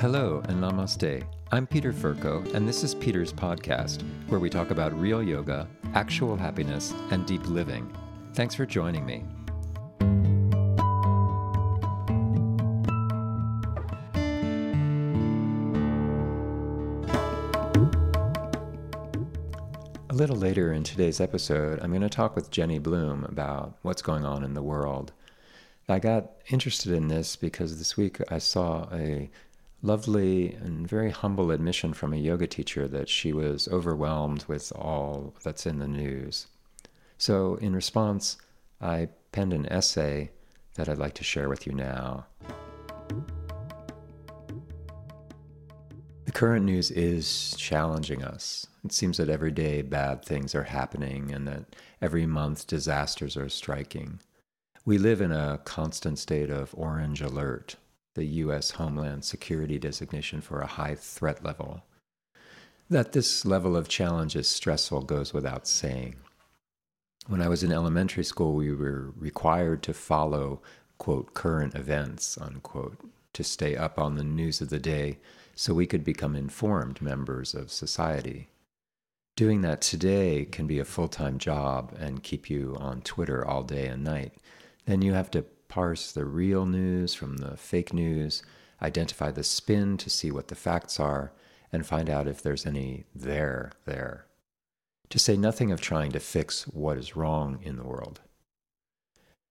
Hello and namaste. I'm Peter Furco, and this is Peter's podcast, where we talk about real yoga, actual happiness, and deep living. Thanks for joining me. A little later in today's episode, I'm going to talk with Jenny Bloom about what's going on in the world. I got interested in this because this week I saw a lovely and very humble admission from a yoga teacher that she was overwhelmed with all that's in the news. So, in response, I penned an essay that I'd like to share with you now. The current news is challenging us. It seems that every day bad things are happening and that every month disasters are striking. We live in a constant state of orange alert, the U.S. Homeland Security designation for a high threat level. That this level of challenge is stressful goes without saying. When I was in elementary school, we were required to follow, quote, current events, unquote, to stay up on the news of the day so we could become informed members of society. Doing that today can be a full time job and keep you on Twitter all day and night. Then you have to parse the real news from the fake news, identify the spin to see what the facts are, and find out if there's any there there. To say nothing of trying to fix what is wrong in the world.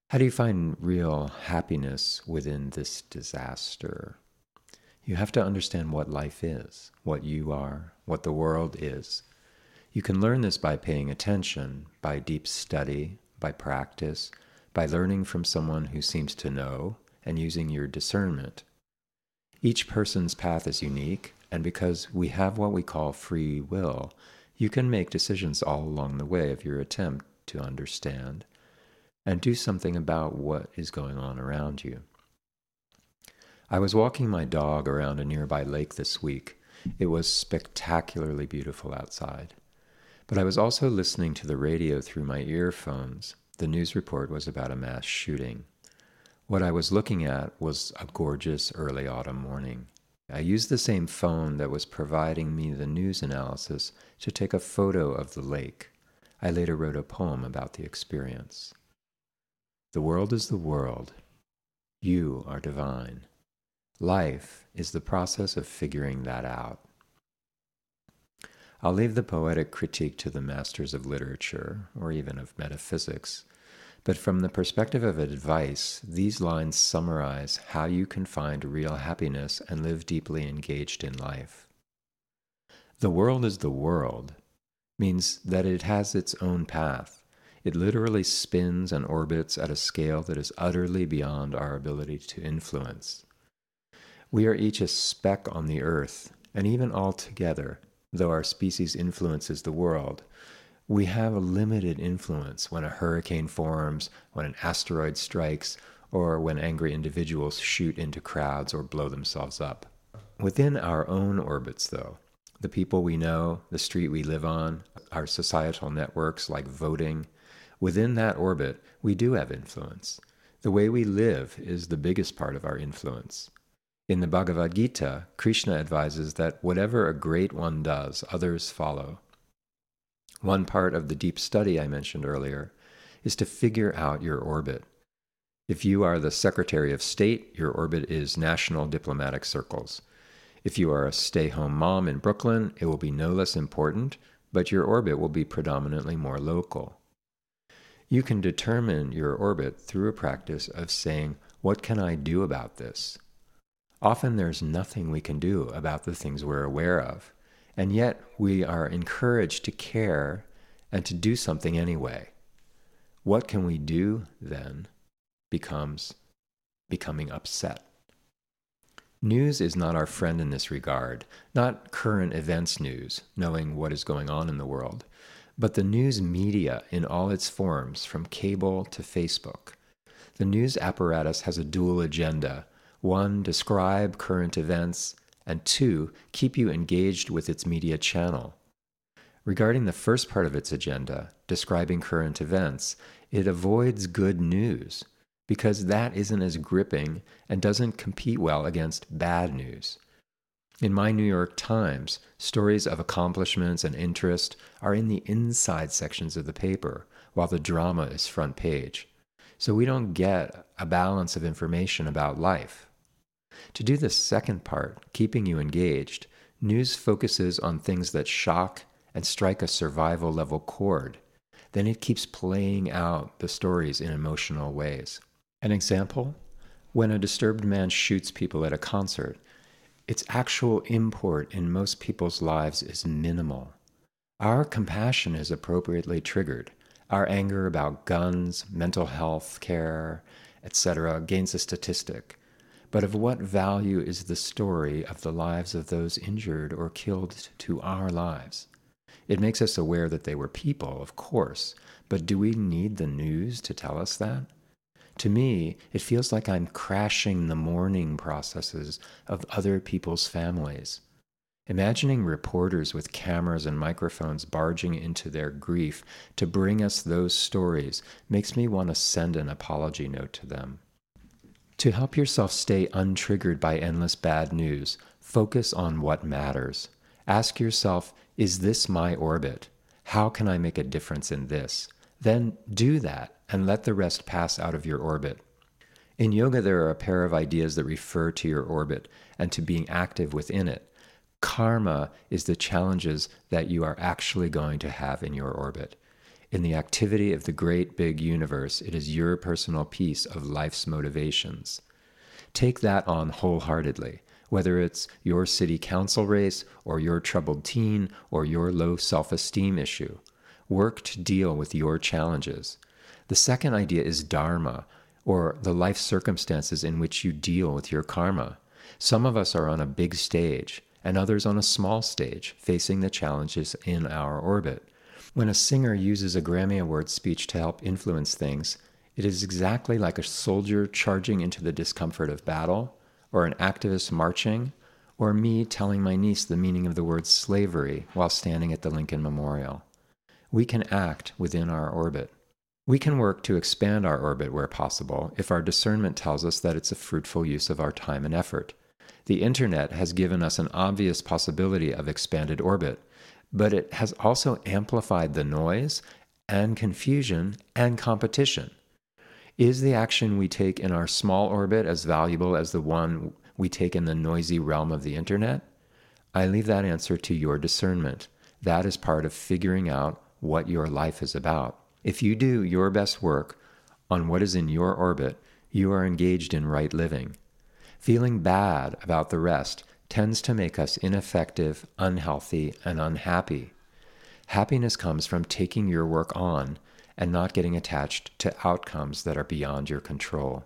How do you find real happiness within this disaster? You have to understand what life is, what you are, what the world is. You can learn this by paying attention, by deep study, by practice, by learning from someone who seems to know and using your discernment. Each person's path is unique, and because we have what we call free will, you can make decisions all along the way of your attempt to understand and do something about what is going on around you. I was walking my dog around a nearby lake this week. It was spectacularly beautiful outside. But I was also listening to the radio through my earphones the news report was about a mass shooting. What I was looking at was a gorgeous early autumn morning. I used the same phone that was providing me the news analysis to take a photo of the lake. I later wrote a poem about the experience. The world is the world. You are divine. Life is the process of figuring that out. I'll leave the poetic critique to the masters of literature, or even of metaphysics. But from the perspective of advice, these lines summarize how you can find real happiness and live deeply engaged in life. The world is the world means that it has its own path. It literally spins and orbits at a scale that is utterly beyond our ability to influence. We are each a speck on the earth, and even all together, though our species influences the world, we have a limited influence when a hurricane forms, when an asteroid strikes, or when angry individuals shoot into crowds or blow themselves up. Within our own orbits, though, the people we know, the street we live on, our societal networks like voting, within that orbit, we do have influence. The way we live is the biggest part of our influence. In the Bhagavad Gita, Krishna advises that whatever a great one does, others follow. One part of the deep study I mentioned earlier is to figure out your orbit. If you are the Secretary of State, your orbit is national diplomatic circles. If you are a stay home mom in Brooklyn, it will be no less important, but your orbit will be predominantly more local. You can determine your orbit through a practice of saying, What can I do about this? Often there's nothing we can do about the things we're aware of, and yet we are encouraged to care and to do something anyway. What can we do then becomes becoming upset. News is not our friend in this regard, not current events news, knowing what is going on in the world, but the news media in all its forms, from cable to Facebook. The news apparatus has a dual agenda one, describe current events, and two, keep you engaged with its media channel. Regarding the first part of its agenda, describing current events, it avoids good news because that isn't as gripping and doesn't compete well against bad news. In my New York Times, stories of accomplishments and interest are in the inside sections of the paper, while the drama is front page. So we don't get a balance of information about life. To do the second part, keeping you engaged, news focuses on things that shock and strike a survival level chord. Then it keeps playing out the stories in emotional ways. An example? When a disturbed man shoots people at a concert, its actual import in most people's lives is minimal. Our compassion is appropriately triggered. Our anger about guns, mental health care, etc., gains a statistic. But of what value is the story of the lives of those injured or killed to our lives? It makes us aware that they were people, of course, but do we need the news to tell us that? To me, it feels like I'm crashing the mourning processes of other people's families. Imagining reporters with cameras and microphones barging into their grief to bring us those stories makes me want to send an apology note to them. To help yourself stay untriggered by endless bad news, focus on what matters. Ask yourself, is this my orbit? How can I make a difference in this? Then do that and let the rest pass out of your orbit. In yoga, there are a pair of ideas that refer to your orbit and to being active within it. Karma is the challenges that you are actually going to have in your orbit. In the activity of the great big universe, it is your personal piece of life's motivations. Take that on wholeheartedly, whether it's your city council race, or your troubled teen, or your low self esteem issue. Work to deal with your challenges. The second idea is dharma, or the life circumstances in which you deal with your karma. Some of us are on a big stage, and others on a small stage, facing the challenges in our orbit. When a singer uses a Grammy Award speech to help influence things, it is exactly like a soldier charging into the discomfort of battle, or an activist marching, or me telling my niece the meaning of the word slavery while standing at the Lincoln Memorial. We can act within our orbit. We can work to expand our orbit where possible if our discernment tells us that it's a fruitful use of our time and effort. The internet has given us an obvious possibility of expanded orbit, but it has also amplified the noise and confusion and competition. Is the action we take in our small orbit as valuable as the one we take in the noisy realm of the internet? I leave that answer to your discernment. That is part of figuring out what your life is about. If you do your best work on what is in your orbit, you are engaged in right living. Feeling bad about the rest tends to make us ineffective, unhealthy, and unhappy. Happiness comes from taking your work on and not getting attached to outcomes that are beyond your control.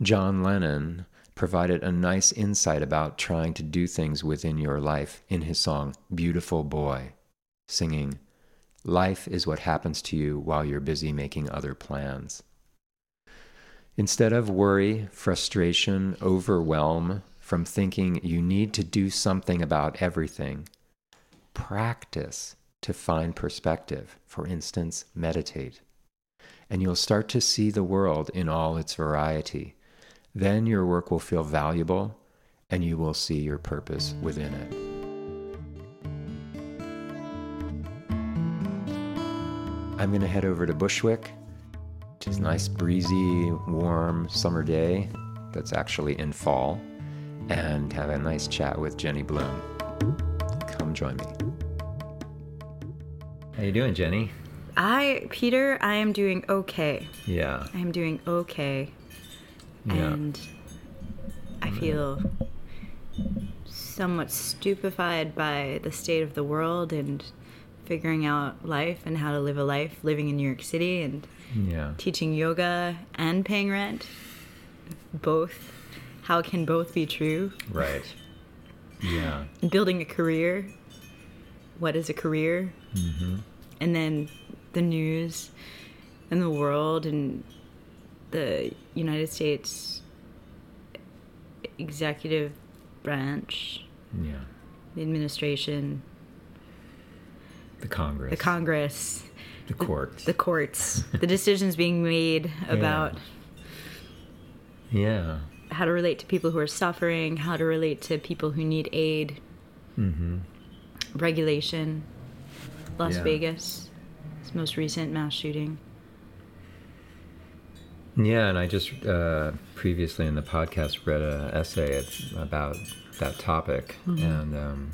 John Lennon provided a nice insight about trying to do things within your life in his song Beautiful Boy, singing, Life is what happens to you while you're busy making other plans. Instead of worry, frustration, overwhelm from thinking you need to do something about everything, practice to find perspective. For instance, meditate. And you'll start to see the world in all its variety. Then your work will feel valuable and you will see your purpose within it. I'm going to head over to Bushwick. It's a nice, breezy, warm summer day that's actually in fall, and have a nice chat with Jenny Bloom. Come join me. How you doing, Jenny? I, Peter, I am doing okay. Yeah. I am doing okay. Yeah. And I mm-hmm. feel somewhat stupefied by the state of the world and figuring out life and how to live a life living in New York City and yeah. teaching yoga and paying rent. Both. How can both be true? Right. Yeah. Building a career. What is a career? Mm-hmm. And then the news and the world and the United States executive branch. Yeah. The administration the Congress. The Congress. The courts. The, the courts. the decisions being made about. Yeah. How to relate to people who are suffering, how to relate to people who need aid, mm-hmm. regulation, Las yeah. Vegas, its most recent mass shooting. Yeah, and I just uh, previously in the podcast read an essay about that topic, mm-hmm. and um,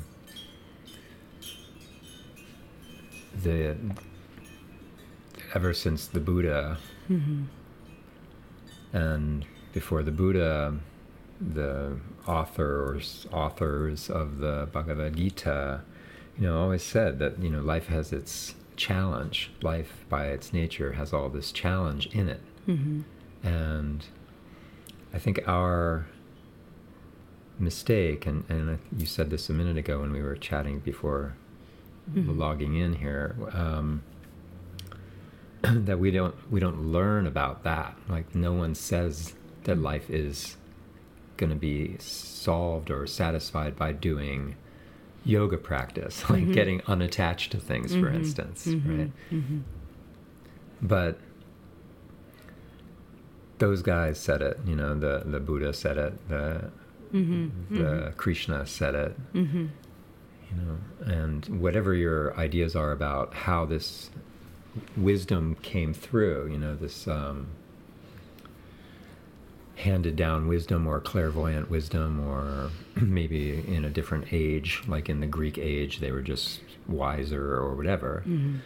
the ever since the Buddha, mm-hmm. and before the Buddha, the authors authors of the Bhagavad Gita, you know, always said that you know life has its challenge. Life by its nature has all this challenge in it, mm-hmm. and I think our mistake, and, and you said this a minute ago when we were chatting before mm-hmm. logging in here, um, that we don't we don't learn about that. Like no one says that life is going to be solved or satisfied by doing yoga practice, like mm-hmm. getting unattached to things, for mm-hmm. instance, mm-hmm. right? Mm-hmm. But those guys said it. You know, the the Buddha said it. The Mm-hmm. The mm-hmm. Krishna said it. Mm-hmm. You know, and whatever your ideas are about how this wisdom came through, you know, this um, handed down wisdom or clairvoyant wisdom, or maybe in a different age, like in the Greek age, they were just wiser or whatever. Mm-hmm.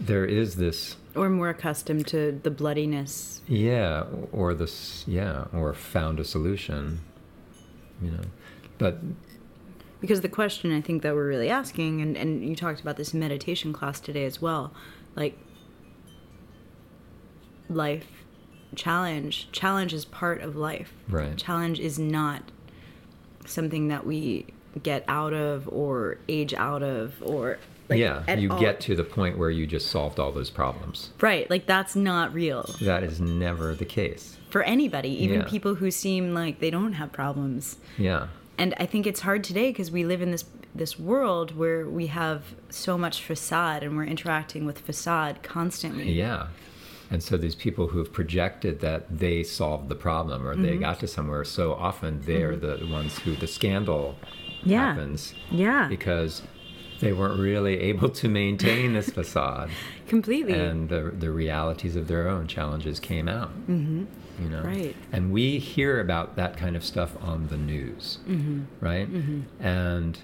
There is this or more accustomed to the bloodiness yeah or this yeah or found a solution you know but because the question i think that we're really asking and, and you talked about this meditation class today as well like life challenge challenge is part of life right challenge is not something that we get out of or age out of or like, yeah you all. get to the point where you just solved all those problems right like that's not real that is never the case for anybody, even yeah. people who seem like they don't have problems. Yeah. And I think it's hard today because we live in this this world where we have so much facade and we're interacting with facade constantly. Yeah. And so these people who have projected that they solved the problem or mm-hmm. they got to somewhere, so often they're mm-hmm. the ones who the scandal yeah. happens. Yeah. Because they weren't really able to maintain this facade completely, and the the realities of their own challenges came out. Mm-hmm you know right and we hear about that kind of stuff on the news mm-hmm. right mm-hmm. and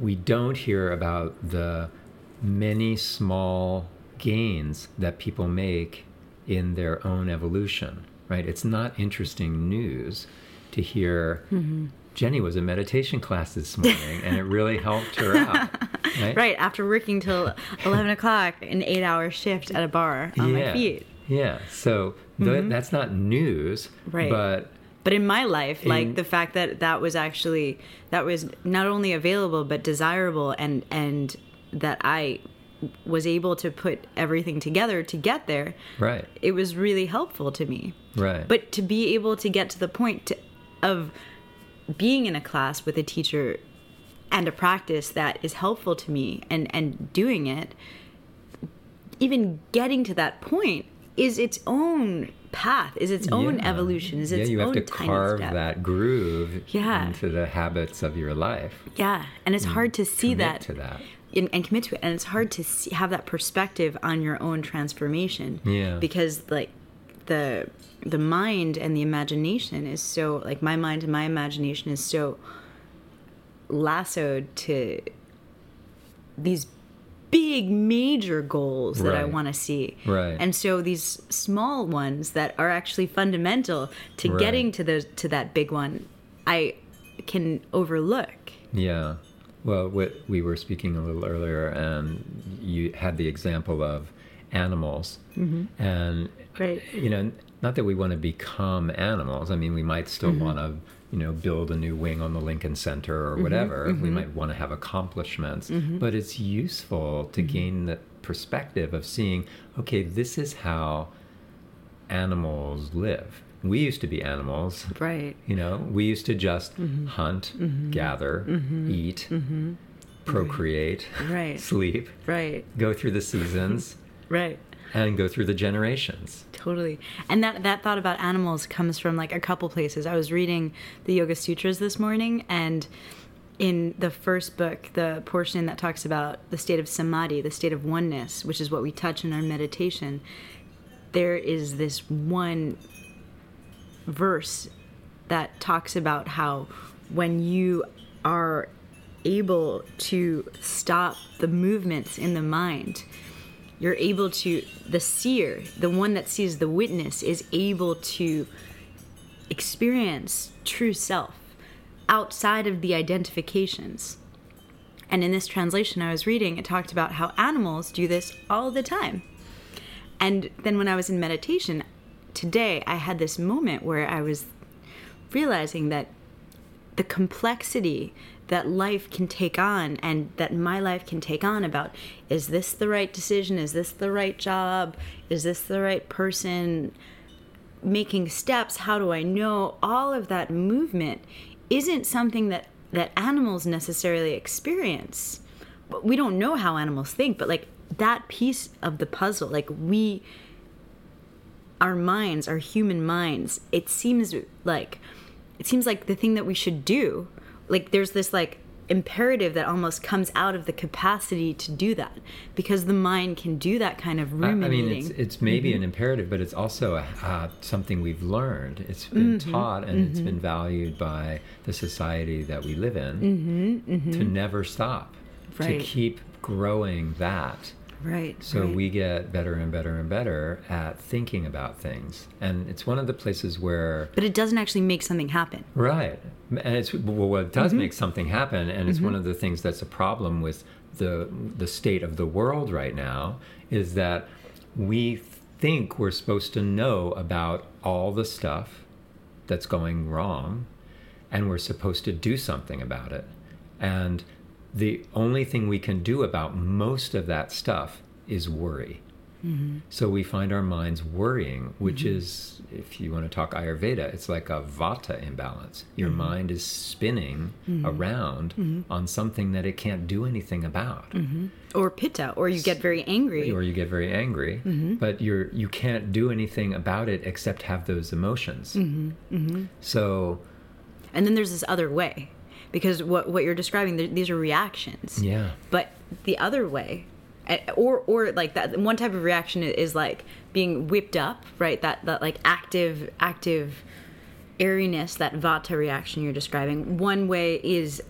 we don't hear about the many small gains that people make in their own evolution right it's not interesting news to hear mm-hmm. Jenny was in meditation class this morning and it really helped her out. Right? right after working till 11 o'clock, an eight hour shift at a bar on yeah. my feet. Yeah. So mm-hmm. that's not news. Right. But but in my life, in, like the fact that that was actually that was not only available but desirable, and and that I was able to put everything together to get there. Right. It was really helpful to me. Right. But to be able to get to the point to, of being in a class with a teacher and a practice that is helpful to me and and doing it even getting to that point is its own path, is its own yeah. evolution, is its yeah, you have to carve step. that groove yeah. into the habits of your life. Yeah, and it's mm. hard to see that, to that. And, and, commit to it, and it's hard to see, have that perspective on your own transformation. Yeah, because like the the mind and the imagination is so like my mind and my imagination is so lassoed to these big major goals that right. I want to see. Right. And so these small ones that are actually fundamental to right. getting to those to that big one, I can overlook. Yeah. Well, we were speaking a little earlier, and you had the example of animals, mm-hmm. and right. you know, not that we want to become animals. I mean, we might still mm-hmm. want to you know, build a new wing on the Lincoln Center or mm-hmm, whatever. Mm-hmm. We might want to have accomplishments, mm-hmm. but it's useful to mm-hmm. gain the perspective of seeing, okay, this is how animals live. We used to be animals. Right. You know, we used to just mm-hmm. hunt, mm-hmm. gather, eat, procreate, right. sleep, right. go through the seasons. right. And go through the generations. totally and that that thought about animals comes from like a couple places i was reading the yoga sutras this morning and in the first book the portion that talks about the state of samadhi the state of oneness which is what we touch in our meditation there is this one verse that talks about how when you are able to stop the movements in the mind you're able to the seer the one that sees the witness is able to experience true self outside of the identifications. And in this translation i was reading it talked about how animals do this all the time. And then when i was in meditation today i had this moment where i was realizing that the complexity that life can take on and that my life can take on about is this the right decision? Is this the right job? Is this the right person making steps? How do i know? All of that movement isn't something that that animals necessarily experience. We don't know how animals think but like that piece of the puzzle like we our minds our human minds it seems like it seems like the thing that we should do like there's this like imperative that almost comes out of the capacity to do that because the mind can do that kind of ruminating. I mean, it's, it's maybe mm-hmm. an imperative, but it's also a, uh, something we've learned. It's been mm-hmm. taught and mm-hmm. it's been valued by the society that we live in mm-hmm. Mm-hmm. to never stop, right. to keep growing that. Right. So right. we get better and better and better at thinking about things. And it's one of the places where. But it doesn't actually make something happen. Right. And it's, well, it does mm-hmm. make something happen. And it's mm-hmm. one of the things that's a problem with the, the state of the world right now is that we think we're supposed to know about all the stuff that's going wrong and we're supposed to do something about it. And the only thing we can do about most of that stuff is worry. Mm-hmm. So we find our minds worrying, which mm-hmm. is, if you want to talk Ayurveda, it's like a vata imbalance. Your mm-hmm. mind is spinning mm-hmm. around mm-hmm. on something that it can't do anything about. Mm-hmm. Or pitta, or you get very angry. Or you get very angry, but you're you can't do anything about it except have those emotions. So, and then there's this other way because what what you're describing these are reactions. Yeah. But the other way or or like that one type of reaction is like being whipped up, right? That that like active active airiness, that vata reaction you're describing. One way is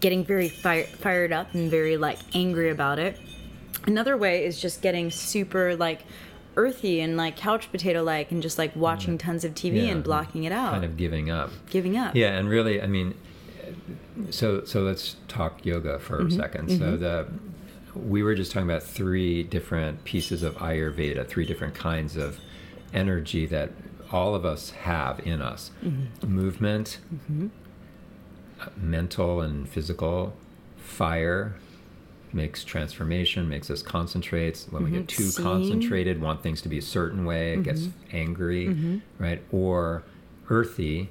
getting very fire, fired up and very like angry about it. Another way is just getting super like earthy and like couch potato like and just like watching mm. tons of TV yeah, and blocking it out. Kind of giving up. Giving up. Yeah, and really, I mean, so so let's talk yoga for mm-hmm. a 2nd mm-hmm. So the we were just talking about three different pieces of Ayurveda, three different kinds of energy that all of us have in us: mm-hmm. movement, mm-hmm. uh, mental and physical, fire makes transformation, makes us concentrate. When we get mm-hmm. too concentrated, want things to be a certain way, it gets mm-hmm. angry, right? Or earthy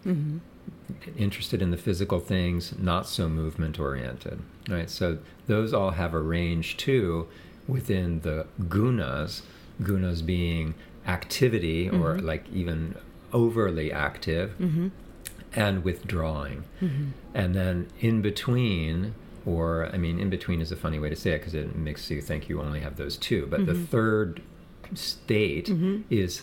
interested in the physical things, not so movement oriented. Right? So those all have a range too within the gunas, gunas being activity mm-hmm. or like even overly active mm-hmm. and withdrawing. Mm-hmm. And then in between, or I mean, in between is a funny way to say it because it makes you think you only have those two. But the mm-hmm. third state mm-hmm. is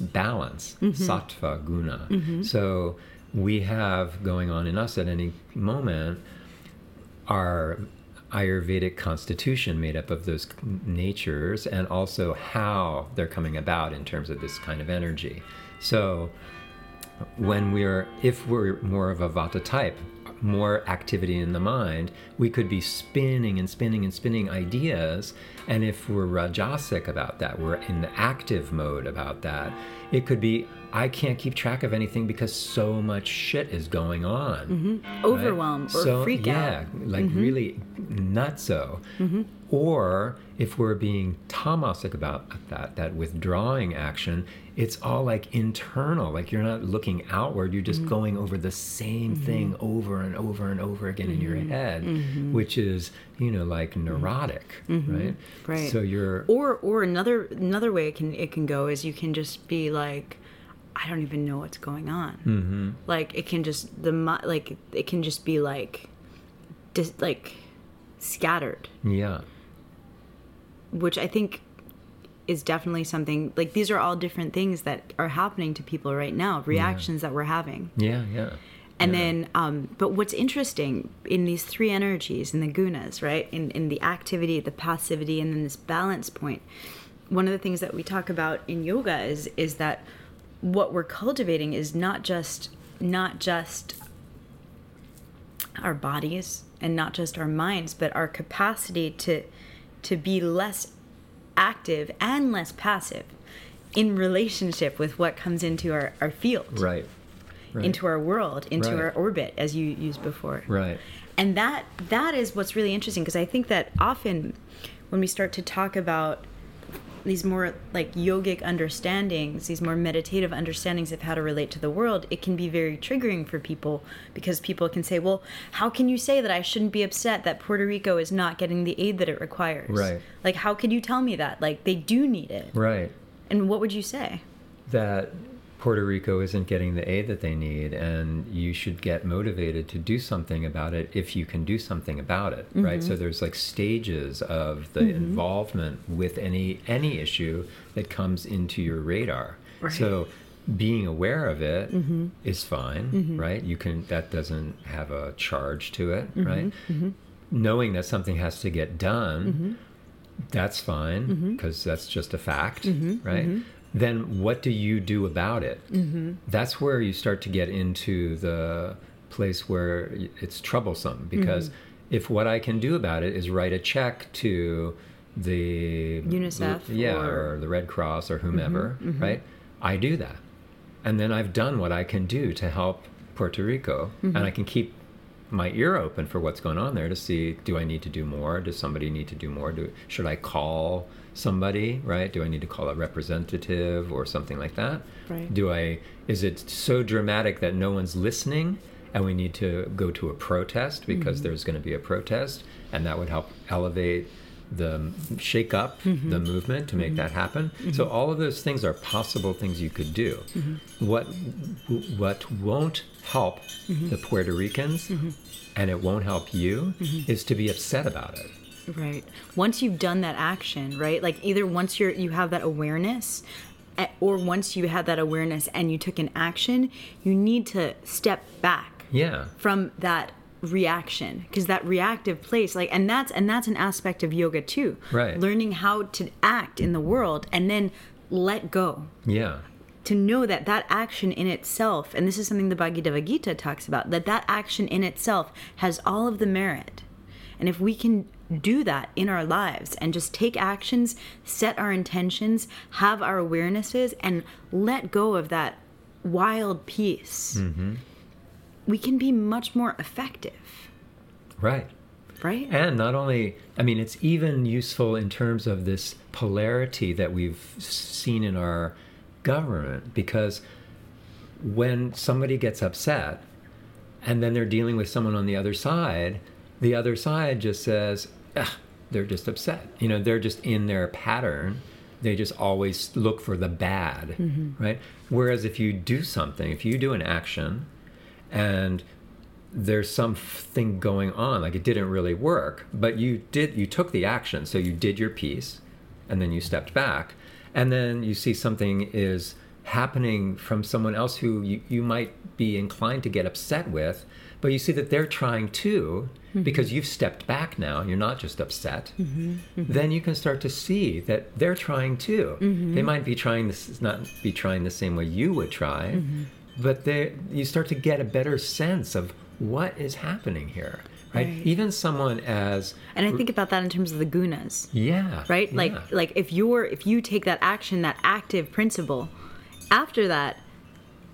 balance, mm-hmm. sattva guna. So we have going on in us at any moment our Ayurvedic constitution made up of those natures and also how they're coming about in terms of this kind of energy. So, when we're, if we're more of a Vata type, more activity in the mind, we could be spinning and spinning and spinning ideas. And if we're Rajasic about that, we're in the active mode about that, it could be I can't keep track of anything because so much shit is going on. Mm-hmm. Overwhelm right? or so, freak yeah, out. Yeah, like mm-hmm. really nutso. Mm-hmm. Or if we're being tamasic about that, that withdrawing action, it's all like internal. Like you're not looking outward, you're just mm-hmm. going over the same mm-hmm. thing over and over and over again in your mm-hmm. head, which is you know like neurotic, right? Right. So you're or or another another way it can it can go is you can just be like. I don't even know what's going on. Mm-hmm. Like it can just the like it can just be like, just like scattered. Yeah. Which I think is definitely something like these are all different things that are happening to people right now, reactions yeah. that we're having. Yeah, yeah. And yeah. then, um, but what's interesting in these three energies, in the gunas, right? In, in the activity, the passivity, and then this balance point, one of the things that we talk about in yoga is is that what we're cultivating is not just not just our bodies and not just our minds, but our capacity to to be less active and less passive in relationship with what comes into our, our field. Right. right. Into our world, into right. our orbit, as you used before. Right. And that that is what's really interesting because I think that often when we start to talk about these more like yogic understandings, these more meditative understandings of how to relate to the world, it can be very triggering for people because people can say, "Well, how can you say that I shouldn't be upset that Puerto Rico is not getting the aid that it requires?" Right. Like, how can you tell me that? Like, they do need it. Right. And what would you say? That Puerto Rico isn't getting the aid that they need, and you should get motivated to do something about it if you can do something about it, mm-hmm. right? So there's like stages of the mm-hmm. involvement with any any issue that comes into your radar. Right. So being aware of it mm-hmm. is fine, mm-hmm. right? You can that doesn't have a charge to it, mm-hmm. right? Mm-hmm. Knowing that something has to get done that's fine because mm-hmm. that's just a fact, mm-hmm. right? Mm-hmm then what do you do about it? Mm-hmm. That's where you start to get into the place where it's troublesome because mm-hmm. if what I can do about it is write a check to the UNICEF, yeah, or, or the Red Cross or whomever, mm-hmm, mm-hmm. right? I do that, and then I've done what I can do to help Puerto Rico, and mm-hmm. I can keep my ear open for what's going on there to see do I need to do more? Does somebody need to do more? Do should I call somebody, right? Do I need to call a representative or something like that? Right. Do I is it so dramatic that no one's listening and we need to go to a protest because mm-hmm. there's going to be a protest and that would help elevate the shake up mm-hmm. the movement to make mm-hmm. that happen. Mm-hmm. So all of those things are possible things you could do. Mm-hmm. What what won't help mm-hmm. the Puerto Ricans mm-hmm. and it won't help you is to be upset about it. Right. Once you've done that action, right? Like either once you're you have that awareness eh, or once you had that awareness and you took an action, you need to step back. Yeah. From that reaction because that reactive place like and that's and that's an aspect of yoga too. Right. Learning how to act in the world and then let go. Yeah. To know that that action in itself and this is something the bhagavad gita talks about that that action in itself has all of the merit. And if we can do that in our lives and just take actions set our intentions have our awarenesses and let go of that wild peace mm-hmm we can be much more effective. Right. Right. And not only, I mean, it's even useful in terms of this polarity that we've seen in our government because when somebody gets upset and then they're dealing with someone on the other side, the other side just says, they're just upset. You know, they're just in their pattern. They just always look for the bad, mm-hmm. right? Whereas if you do something, if you do an action, and there's something going on like it didn't really work but you did you took the action so you did your piece and then you stepped back and then you see something is happening from someone else who you, you might be inclined to get upset with but you see that they're trying too mm-hmm. because you've stepped back now you're not just upset mm-hmm. Mm-hmm. then you can start to see that they're trying too mm-hmm. they might be trying this not be trying the same way you would try mm-hmm but there you start to get a better sense of what is happening here right? right? even someone as and i think about that in terms of the gunas. Yeah right? Yeah. like like if you're if you take that action that active principle after that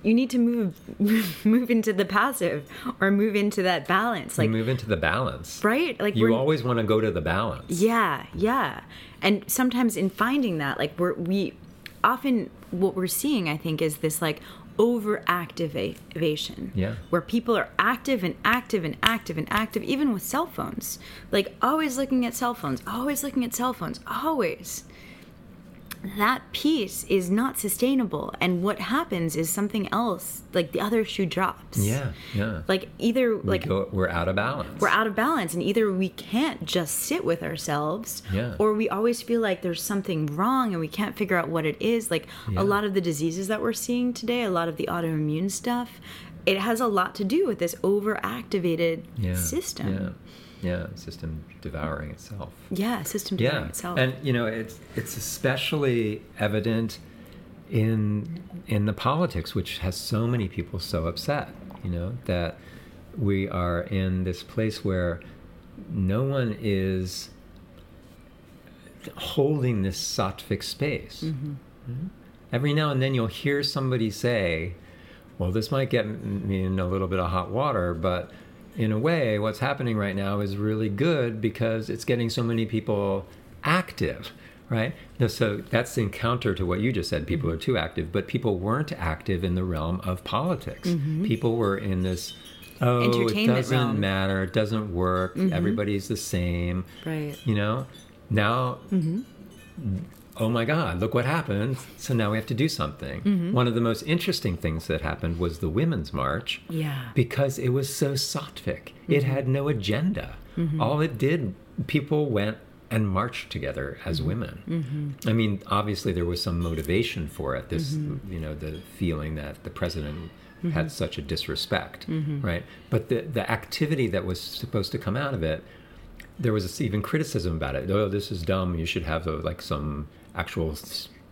you need to move move into the passive or move into that balance. Like you move into the balance. right? Like you always want to go to the balance. Yeah yeah. And sometimes in finding that like we're we often what we're seeing i think is this like overactivation. Yeah. Where people are active and active and active and active, even with cell phones. Like always looking at cell phones, always looking at cell phones, always that piece is not sustainable and what happens is something else like the other shoe drops yeah yeah like either we like go, we're out of balance we're out of balance and either we can't just sit with ourselves yeah. or we always feel like there's something wrong and we can't figure out what it is like yeah. a lot of the diseases that we're seeing today a lot of the autoimmune stuff it has a lot to do with this overactivated yeah. system yeah system devouring itself yeah system devouring yeah. itself and you know it's it's especially evident in in the politics which has so many people so upset you know that we are in this place where no one is holding this sattvic space mm-hmm. Mm-hmm. every now and then you'll hear somebody say well this might get me in a little bit of hot water but in a way, what's happening right now is really good because it's getting so many people active, right? So that's in counter to what you just said. People are too active, but people weren't active in the realm of politics. Mm-hmm. People were in this. Oh, it doesn't realm. matter. It doesn't work. Mm-hmm. Everybody's the same. Right. You know, now mm-hmm oh my God, look what happened. So now we have to do something. Mm-hmm. One of the most interesting things that happened was the Women's March. Yeah. Because it was so sattvic. Mm-hmm. It had no agenda. Mm-hmm. All it did, people went and marched together as mm-hmm. women. Mm-hmm. I mean, obviously there was some motivation for it. This, Mm-hmm. you know, the feeling that the president had such a disrespect, right? But the the activity that was supposed to come out of it, there was even criticism about it. Oh, this is dumb. You should have a, like some actual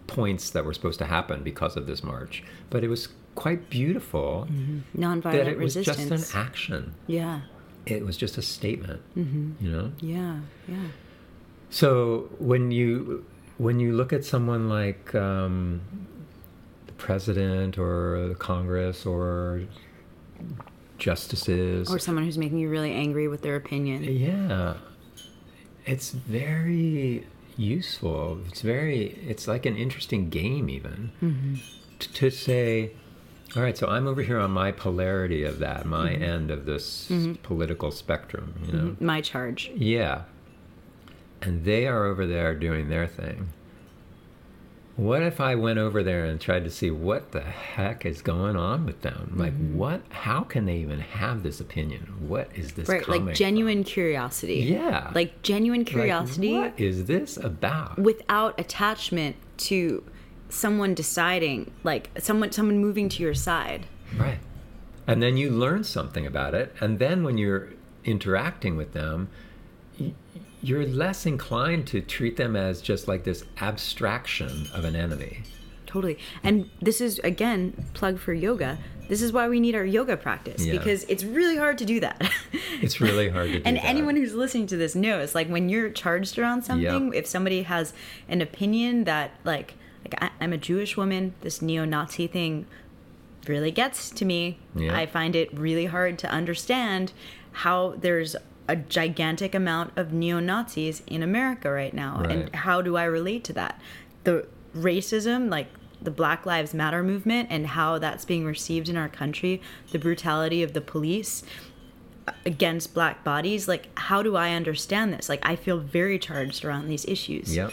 points that were supposed to happen because of this march. But it was quite beautiful. Mm-hmm. Nonviolent that it resistance. was just an action. Yeah. It was just a statement. Mm-hmm. You know. Yeah. Yeah. So when you when you look at someone like um, the president or the Congress or justices or someone who's making you really angry with their opinion yeah it's very useful it's very it's like an interesting game even mm-hmm. t- to say all right so i'm over here on my polarity of that my mm-hmm. end of this mm-hmm. political spectrum you know mm-hmm. my charge yeah and they are over there doing their thing what if I went over there and tried to see what the heck is going on with them? Like, Mm-hmm. what? How can they even have this opinion? What is this? right like genuine curiosity Yeah. like genuine curiosity Like, what is this about? without attachment to someone deciding like someone someone moving to your side Right. And then you learn something about it, and then when you're interacting with them, y- you're less inclined to treat them as just like this abstraction of an enemy. totally and this is again plug for yoga this is why we need our yoga practice Yeah. because it's really hard to do that It's really hard to do and that. anyone who's listening to this knows like when you're charged around something Yep. if somebody has an opinion that like like I, i'm a jewish woman this neo-nazi thing really gets to me Yeah. i find it really hard to understand how there's a gigantic amount of neo-nazis in america right now. And how do i relate to that? The racism like the black lives matter movement and how that's being received in our country the brutality of the police uh, against black bodies like how do i understand this? Like i feel very charged around these issues. Yep.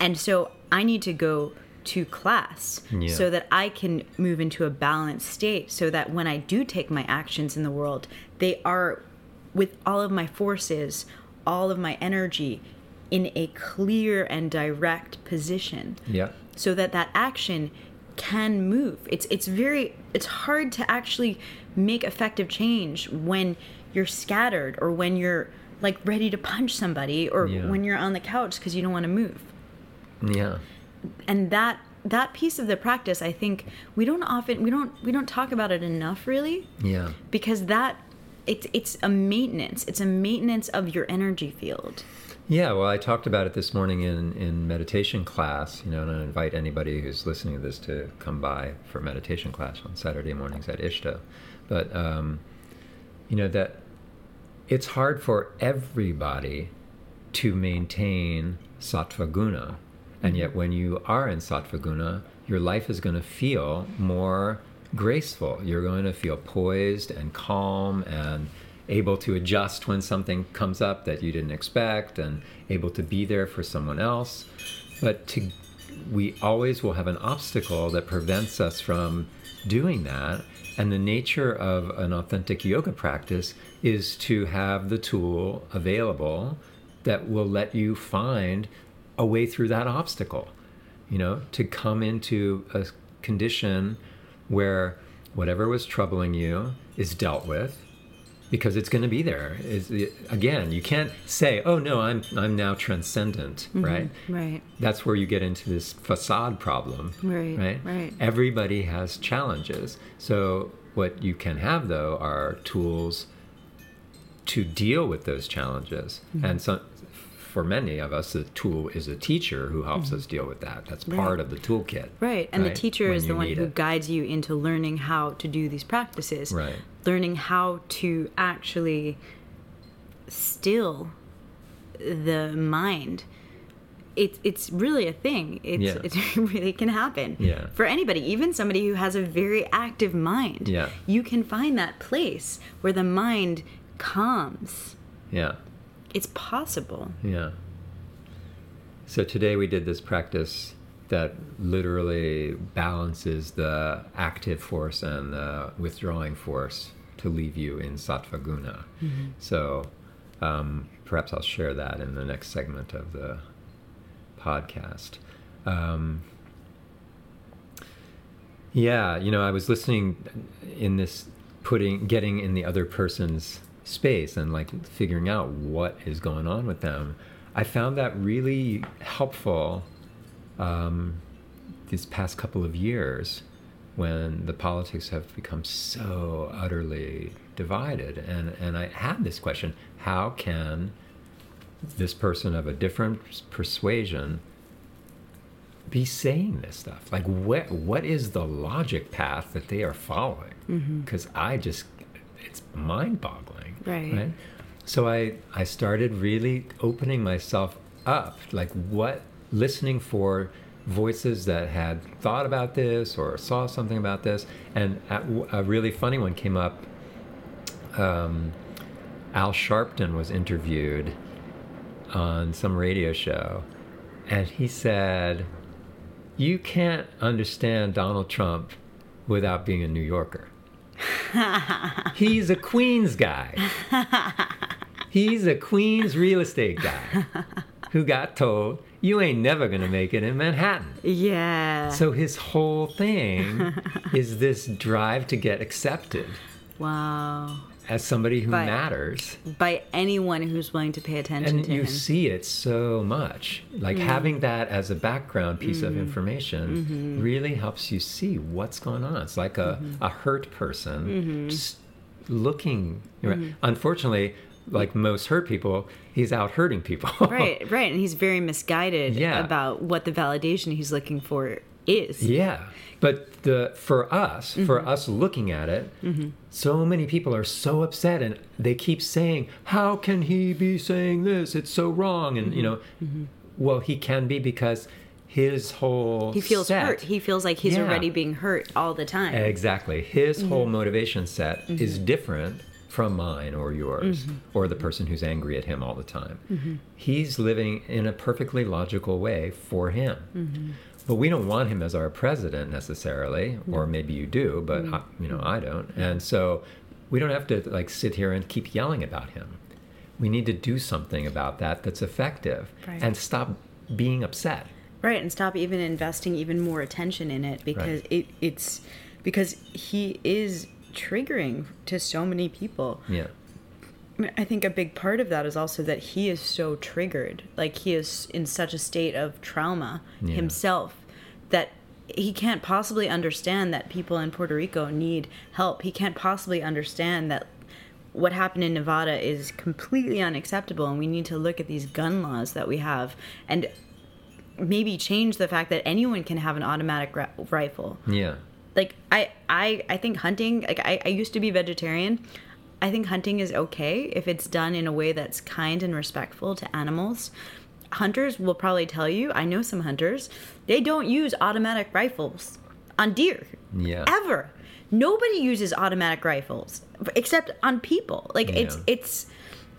and so i need to go to class Yeah. so that i can move into a balanced state so that when i do take my actions in the world they are with all of my forces all of my energy in a clear and direct position Yeah. so that that action can move it's it's very it's hard to actually make effective change when you're scattered or when you're like ready to punch somebody or Yeah. when you're on the couch because you don't want to move Yeah. and that that piece of the practice i think we don't often we don't we don't talk about it enough really Yeah. because that it's it's a maintenance it's a maintenance of your energy field Yeah, well, I talked about it this morning in, in meditation class, you know, and I invite anybody who's listening to this to come by for meditation class on Saturday mornings at Ishta. But, um, you know, that it's hard for everybody to maintain sattva guna. And yet, when you are in sattva guna, your life is going to feel more graceful. You're going to feel poised and calm and able to adjust when something comes up that you didn't expect and able to be there for someone else. But to, we always will have an obstacle that prevents us from doing that. And the nature of an authentic yoga practice is to have the tool available that will let you find a way through that obstacle. You know, to come into a condition where whatever was troubling you is dealt with because it's going to be there. Is again, you can't say, "Oh no, I'm I'm now transcendent," mm-hmm. right? Right. That's where you get into this facade problem. Right. Right. Right. Everybody has challenges. So what you can have though are tools to deal with those challenges, mm-hmm. and so for many of us, the tool is a teacher who helps mm-hmm. us deal with that. That's right. part of the toolkit. Right. And right? the teacher when is the one who it. guides you into learning how to do these practices. Right. Learning how to actually still the mind. It's it's really a thing. It's yeah. it really can happen. Yeah. For anybody, even somebody who has a very active mind. Yeah. You can find that place where the mind calms. Yeah it's possible. Yeah. So today we did this practice that literally balances the active force and the withdrawing force to leave you in sattva guna. Mm-hmm. So um, perhaps I'll share that in the next segment of the podcast. Um, yeah, you know, I was listening in this, putting, getting in the other person's space and like figuring out what is going on with them. I found that really helpful um, these past couple of years when the politics have become so utterly divided. And, and I had this question how can this person of a different persuasion be saying this stuff? Like, what, what is the logic path that they are following? Because mm-hmm. I just, it's mind boggling. Right. right. So I, I started really opening myself up, like what, listening for voices that had thought about this or saw something about this. And a, a really funny one came up. Um, Al Sharpton was interviewed on some radio show, and he said, You can't understand Donald Trump without being a New Yorker. He's a Queens guy. He's a Queens real estate guy who got told, you ain't never to make it in Manhattan. Yeah. So his whole thing is this drive to get accepted. Wow as somebody who by, matters by anyone who's willing to pay attention and to you him. see it so much like mm. having that as a background piece mm. of information mm-hmm. really helps you see what's going on it's like a, mm-hmm. a hurt person mm-hmm. just looking mm-hmm. unfortunately like most hurt people he's out hurting people right right and he's very misguided yeah. about what the validation he's looking for is yeah but the for us, mm-hmm. for us looking at it, mm-hmm. so many people are so upset and they keep saying, "How can he be saying this? It's so wrong." And mm-hmm. you know, mm-hmm. well, he can be because his whole he feels set, hurt. He feels like he's yeah. already being hurt all the time. Exactly. His whole mm-hmm. motivation set is mm-hmm. different from mine or yours or the person who's angry at him all the time. He's living in a perfectly logical way for him. But we don't want him as our president necessarily, no. or maybe you do, but mm. I, you know I don't. And so we don't have to like sit here and keep yelling about him. We need to do something about that that's effective right. and stop being upset. Right, and stop even investing even more attention in it because right. it, it's because he is triggering to so many people. Yeah. I think a big part of that is also that he is so triggered. Like he is in such a state of trauma yeah. himself that he can't possibly understand that people in Puerto Rico need help. He can't possibly understand that what happened in Nevada is completely unacceptable and we need to look at these gun laws that we have and maybe change the fact that anyone can have an automatic ra- rifle. Yeah. Like I I I think hunting like I, I used to be vegetarian. I think hunting is okay if it's done in a way that's kind and respectful to animals. Hunters will probably tell you, I know some hunters, they don't use automatic rifles on deer. Yeah. Ever. Nobody uses automatic rifles except on people. Like yeah. it's it's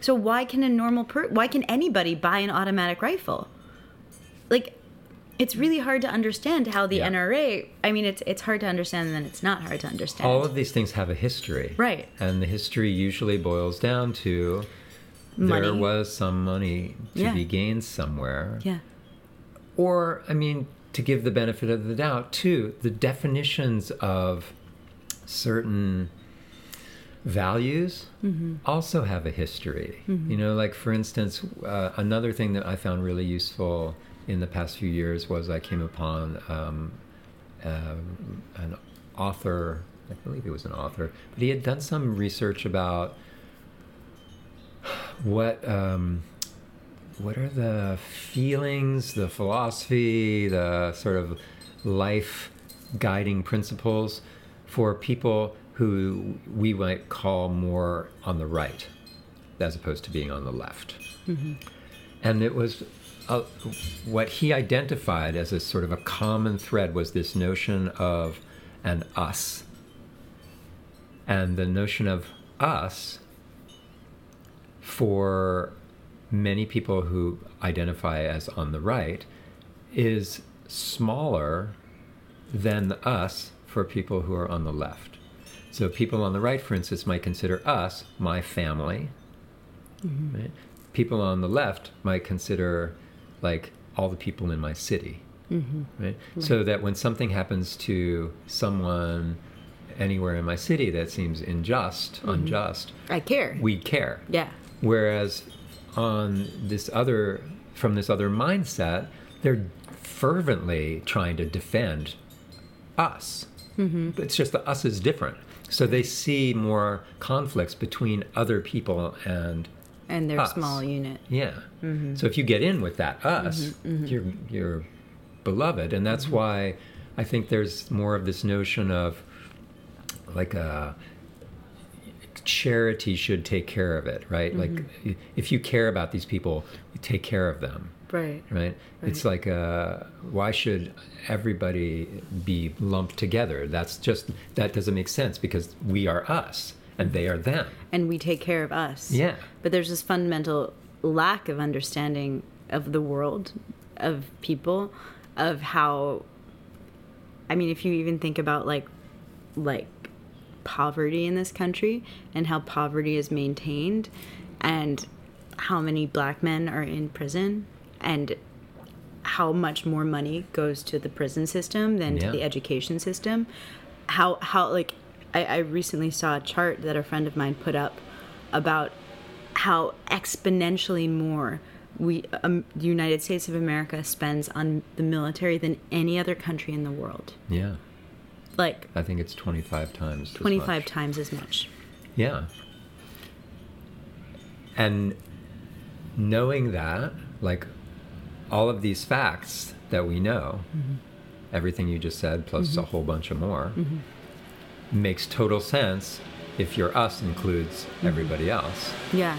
so why can a normal per why can anybody buy an automatic rifle? Like it's really hard to understand how the yeah. NRA. I mean, it's it's hard to understand, and then it's not hard to understand. All of these things have a history, right? And the history usually boils down to money. there was some money to yeah. be gained somewhere. Yeah. Or, I mean, to give the benefit of the doubt, too, the definitions of certain values mm-hmm. also have a history. Mm-hmm. You know, like for instance, uh, another thing that I found really useful in the past few years was I came upon um, uh, an author, I believe he was an author, but he had done some research about what um, what are the feelings, the philosophy, the sort of life guiding principles for people who we might call more on the right as opposed to being on the left. Mm-hmm. And it was uh, what he identified as a sort of a common thread was this notion of an us. And the notion of us for many people who identify as on the right is smaller than the us for people who are on the left. So people on the right, for instance, might consider us my family. Mm-hmm. Right? People on the left might consider like all the people in my city. Mm-hmm. Right? right? So that when something happens to someone anywhere in my city that seems unjust, mm-hmm. unjust, I care. We care. Yeah. Whereas on this other, from this other mindset, they're fervently trying to defend us. Mm-hmm. It's just that us is different. So they see more conflicts between other people and and their us. small unit. Yeah. Mm-hmm. So if you get in with that us, mm-hmm, mm-hmm. you're you're beloved, and that's mm-hmm. why I think there's more of this notion of like a charity should take care of it, right? Mm-hmm. Like if you care about these people, you take care of them. Right. Right. right. It's like uh, why should everybody be lumped together? That's just that doesn't make sense because we are us and they are them. And we take care of us. Yeah. But there's this fundamental lack of understanding of the world, of people, of how I mean, if you even think about like like poverty in this country and how poverty is maintained and how many black men are in prison and how much more money goes to the prison system than yeah. to the education system how how like I, I recently saw a chart that a friend of mine put up about how exponentially more we um, the United States of America spends on the military than any other country in the world. Yeah like I think it's 25 times 25 as times as much. Yeah. And knowing that, like all of these facts that we know, mm-hmm. everything you just said, plus mm-hmm. a whole bunch of more, mm-hmm. Makes total sense if your us includes mm-hmm. everybody else. Yeah.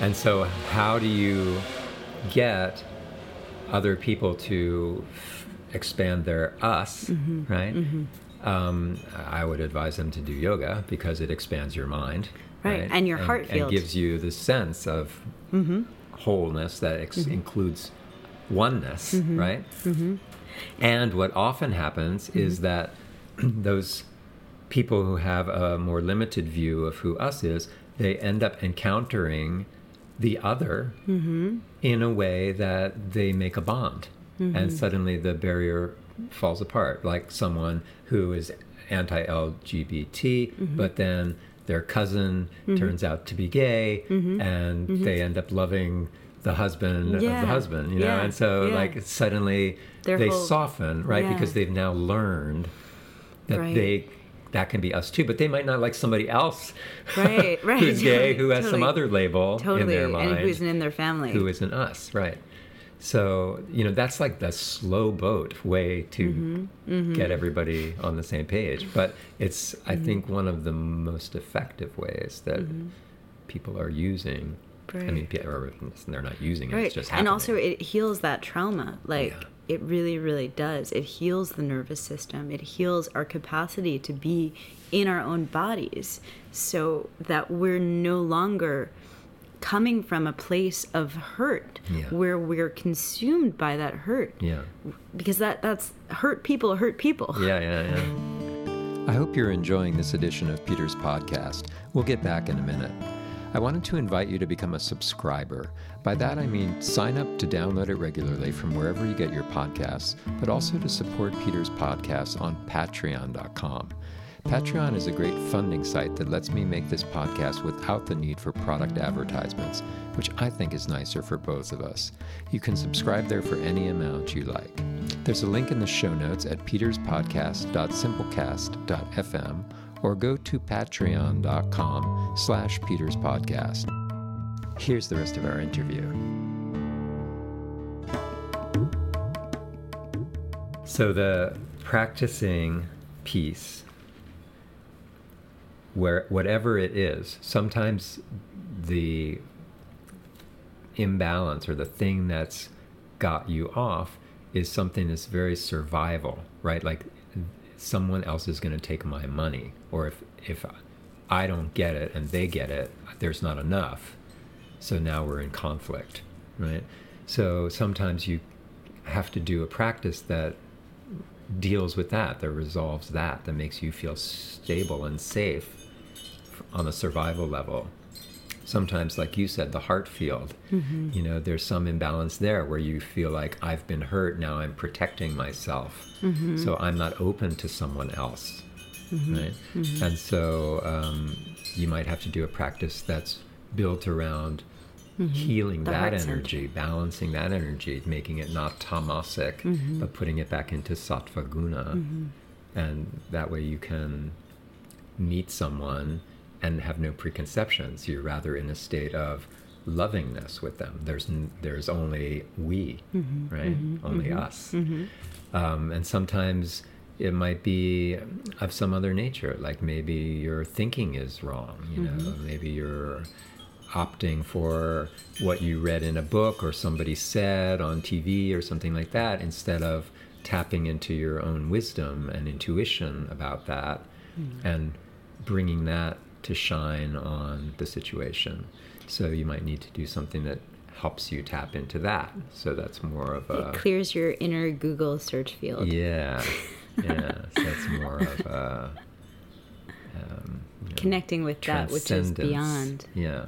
And so, how do you get other people to f- expand their us, mm-hmm. right? Mm-hmm um, I would advise them to do yoga because it expands your mind. Right, right? and your heart and, and, gives you the sense of mm-hmm. wholeness that ex- mm-hmm. includes oneness, mm-hmm. right? Mm-hmm. And what often happens is that those people who have a more limited view of who us is, they end up encountering the other mm-hmm. in a way that they make a bond. And suddenly the barrier falls apart, like someone who is anti LGBT, mm-hmm. but then their cousin mm-hmm. turns out to be gay, mm-hmm. and mm-hmm. they end up loving the husband yeah. of the husband, you know, yeah. and so yeah. like suddenly Their they whole, soften, right? Because they've now learned that right. they that can be us too, but they might not like somebody else, right? Right, who's gay, who has totally. some other label totally. in their mind, and who isn't in their family, who isn't us, right? So, you know, that's like the slow boat way to mm-hmm, mm-hmm. get everybody on the same page. But it's, mm-hmm. I think, one of the most effective ways that mm-hmm. people are using. Right. I mean, they're not using it, right. it's just happening. And also, it heals that trauma. Like, yeah. It really, really does. It heals the nervous system, it heals our capacity to be in our own bodies so that we're no longer coming from a place of hurt yeah. where we're consumed by that hurt. Yeah. Because that that's hurt people hurt people. Yeah, yeah, yeah. I hope you're enjoying this edition of Peter's podcast. We'll get back in a minute. I wanted to invite you to become a subscriber. By that I mean sign up to download it regularly from wherever you get your podcasts, but also to support Peter's podcast on patreon.com. Patreon is a great funding site that lets me make this podcast without the need for product advertisements, which I think is nicer for both of us. You can subscribe there for any amount you like. There's a link in the show notes at peterspodcast.simplecast.fm or go to patreon.com slash peterspodcast. Here's the rest of our interview. So the practicing piece where whatever it is, sometimes the imbalance or the thing that's got you off is something that's very survival, right? Like someone else is going to take my money, or if if I don't get it and they get it, there's not enough. So now we're in conflict, right? So sometimes you have to do a practice that deals with that, that resolves that, that makes you feel stable and safe on a survival level. Sometimes, like you said, the heart field, mm-hmm. you know, there's some imbalance there where you feel like I've been hurt, now I'm protecting myself. Mm-hmm. So I'm not open to someone else. Mm-hmm. Right? Mm-hmm. And so um, you might have to do a practice that's built around Mm-hmm. healing the that energy, balancing that energy, making it not tamasic, mm-hmm. but putting it back into sattva guna. And that way you can meet someone and have no preconceptions. You're rather in a state of lovingness with them. There's there's only we, mm-hmm, right? Mm-hmm, only mm-hmm, us. Mm-hmm. Um, and sometimes it might be of some other nature. Like maybe your thinking is wrong. You know, mm-hmm. maybe you're opting for what you read in a book or somebody said on TV or something like that instead of tapping into your own wisdom and intuition about that mm-hmm. and bringing that to shine on the situation. So you might need to do something that helps you tap into that. So that's more of a. It clears your inner Google search field. Yeah. Yeah. so that's more of a. Um, you know, Connecting with that which is beyond. Yeah.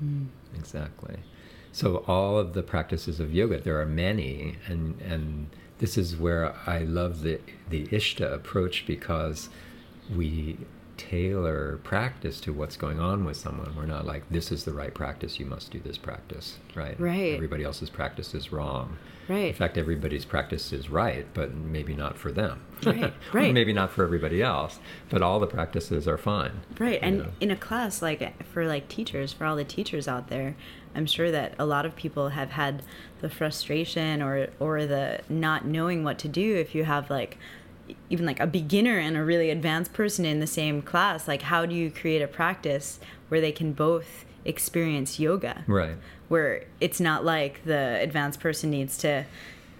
Mm. Exactly. So all of the practices of yoga, there are many, and and this is where I love the the Ishta approach because we tailor practice to what's going on with someone. We're not like, this is the right practice, you must do this practice, right? Right. Everybody else's practice is wrong. Right. In fact, everybody's practice is right, but maybe not for them. Right. right. maybe not for everybody else, but all the practices are fine. Right. And know? in a class, like for like teachers, for all the teachers out there, I'm sure that a lot of people have had the frustration or or the not knowing what to do if you have like even like a beginner and a really advanced person in the same class like how do you create a practice where they can both experience yoga? Right. Where it's not like the advanced person needs to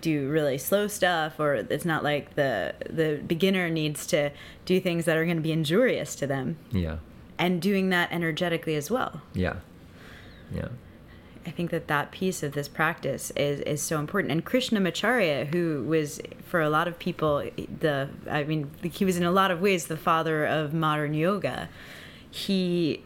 do really slow stuff or it's not like the the beginner needs to do things that are going to be injurious to them. Yeah. And doing that energetically as well. Yeah. Yeah I think that that piece of this practice is, is so important. And Krishnamacharya, who was for a lot of people the I mean he was in a lot of ways the father of modern yoga. He